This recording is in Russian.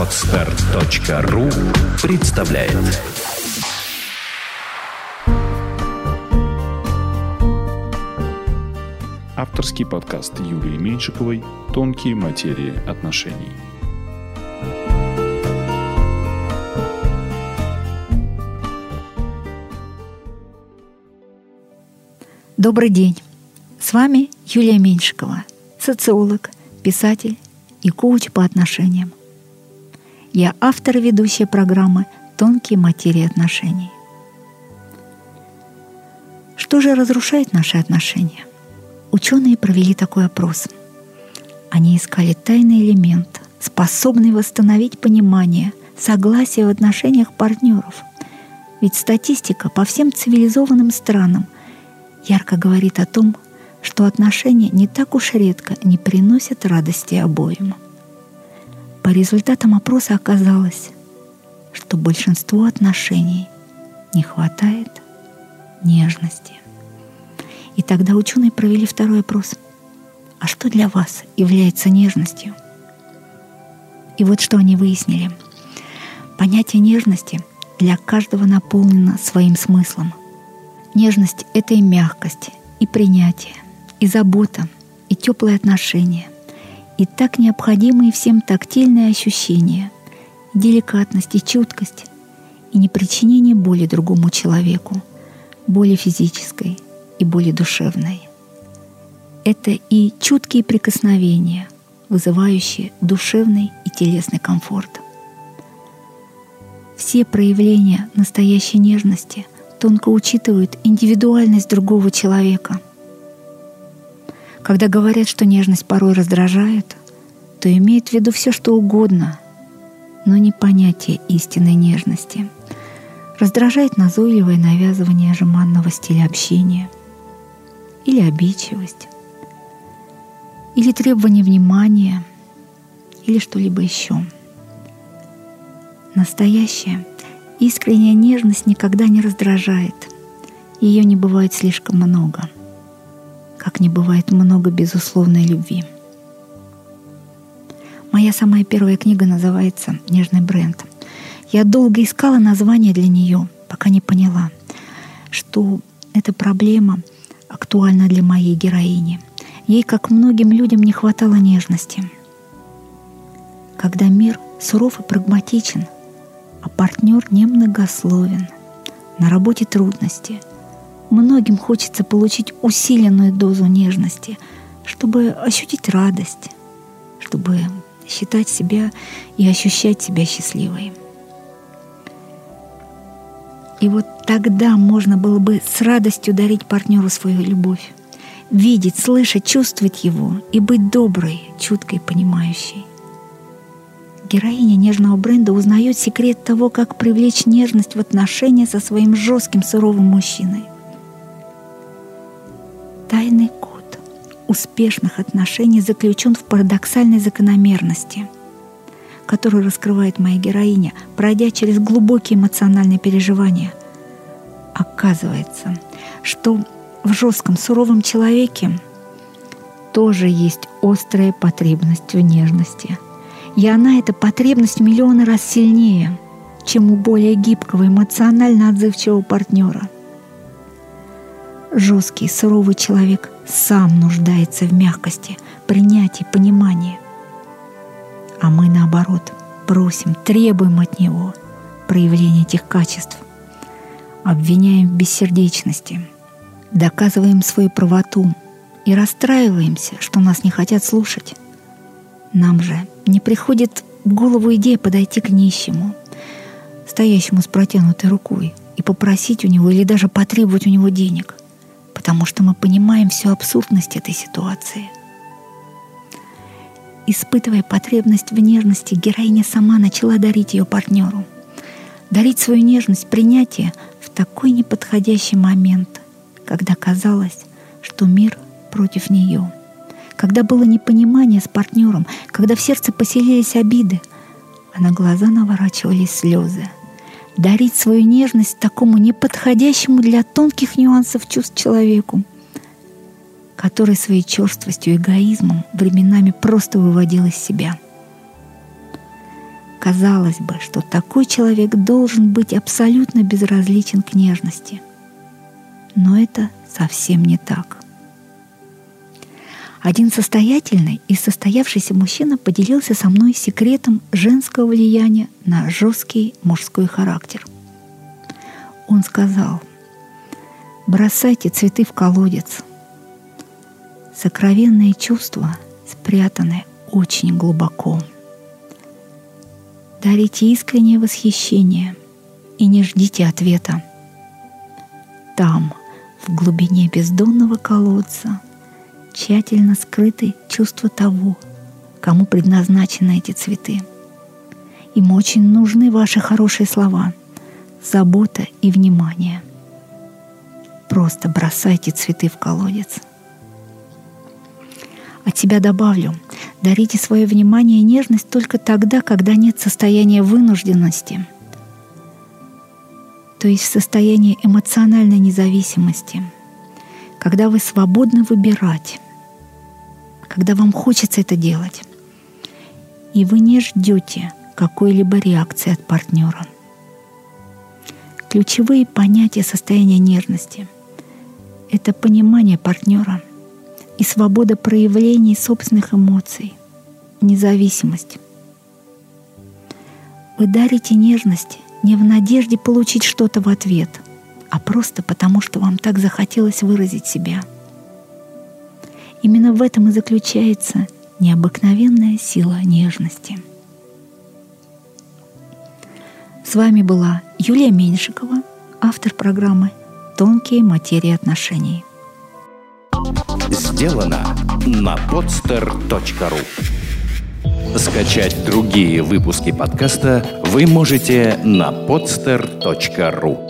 Отстар.ру представляет Авторский подкаст Юлии Меньшиковой «Тонкие материи отношений». Добрый день! С вами Юлия Меньшикова, социолог, писатель и коуч по отношениям. Я автор и ведущая программы «Тонкие материи отношений». Что же разрушает наши отношения? Ученые провели такой опрос. Они искали тайный элемент, способный восстановить понимание, согласие в отношениях партнеров. Ведь статистика по всем цивилизованным странам – ярко говорит о том, что отношения не так уж редко не приносят радости обоим. По результатам опроса оказалось, что большинству отношений не хватает нежности. И тогда ученые провели второй опрос. А что для вас является нежностью? И вот что они выяснили. Понятие нежности для каждого наполнено своим смыслом – Нежность — это и мягкость, и принятие, и забота, и теплые отношения, и так необходимые всем тактильные ощущения, деликатность, и чуткость, и непричинение боли другому человеку, боли физической и боли душевной. Это и чуткие прикосновения, вызывающие душевный и телесный комфорт. Все проявления настоящей нежности — тонко учитывают индивидуальность другого человека. Когда говорят, что нежность порой раздражает, то имеют в виду все, что угодно, но не понятие истинной нежности. Раздражает назойливое навязывание жеманного стиля общения или обидчивость, или требование внимания, или что-либо еще. Настоящее Искренняя нежность никогда не раздражает. Ее не бывает слишком много. Как не бывает много безусловной любви. Моя самая первая книга называется «Нежный бренд». Я долго искала название для нее, пока не поняла, что эта проблема актуальна для моей героини. Ей, как многим людям, не хватало нежности. Когда мир суров и прагматичен – а партнер немногословен. На работе трудности. Многим хочется получить усиленную дозу нежности, чтобы ощутить радость, чтобы считать себя и ощущать себя счастливой. И вот тогда можно было бы с радостью дарить партнеру свою любовь, видеть, слышать, чувствовать его и быть доброй, чуткой, понимающей. Героиня нежного бренда узнает секрет того, как привлечь нежность в отношения со своим жестким, суровым мужчиной. Успешных отношений заключен в парадоксальной закономерности, которую раскрывает моя героиня, пройдя через глубокие эмоциональные переживания. Оказывается, что в жестком, суровом человеке тоже есть острая потребность в нежности – и она эта потребность миллионы раз сильнее, чем у более гибкого, эмоционально отзывчивого партнера. Жесткий, суровый человек сам нуждается в мягкости, принятии, понимании. А мы, наоборот, просим, требуем от него проявления этих качеств. Обвиняем в бессердечности, доказываем свою правоту и расстраиваемся, что нас не хотят слушать. Нам же не приходит в голову идея подойти к нищему, стоящему с протянутой рукой, и попросить у него или даже потребовать у него денег, потому что мы понимаем всю абсурдность этой ситуации. Испытывая потребность в нежности, героиня сама начала дарить ее партнеру. Дарить свою нежность, принятие в такой неподходящий момент, когда казалось, что мир против нее — когда было непонимание с партнером, когда в сердце поселились обиды, а на глаза наворачивались слезы. Дарить свою нежность такому неподходящему для тонких нюансов чувств человеку, который своей черствостью и эгоизмом временами просто выводил из себя. Казалось бы, что такой человек должен быть абсолютно безразличен к нежности. Но это совсем не так. Один состоятельный и состоявшийся мужчина поделился со мной секретом женского влияния на жесткий мужской характер. Он сказал, бросайте цветы в колодец. Сокровенные чувства спрятаны очень глубоко. Дарите искреннее восхищение и не ждите ответа. Там, в глубине бездонного колодца, тщательно скрыты чувства того, кому предназначены эти цветы. Им очень нужны ваши хорошие слова, забота и внимание. Просто бросайте цветы в колодец. От себя добавлю – Дарите свое внимание и нежность только тогда, когда нет состояния вынужденности, то есть в состоянии эмоциональной независимости, когда вы свободны выбирать, когда вам хочется это делать, и вы не ждете какой-либо реакции от партнера. Ключевые понятия состояния нежности — это понимание партнера — и свобода проявлений собственных эмоций, независимость. Вы дарите нежность не в надежде получить что-то в ответ, а просто потому, что вам так захотелось выразить себя. Именно в этом и заключается необыкновенная сила нежности. С вами была Юлия Меньшикова, автор программы «Тонкие материи отношений». Сделано на podster.ru Скачать другие выпуски подкаста вы можете на podster.ru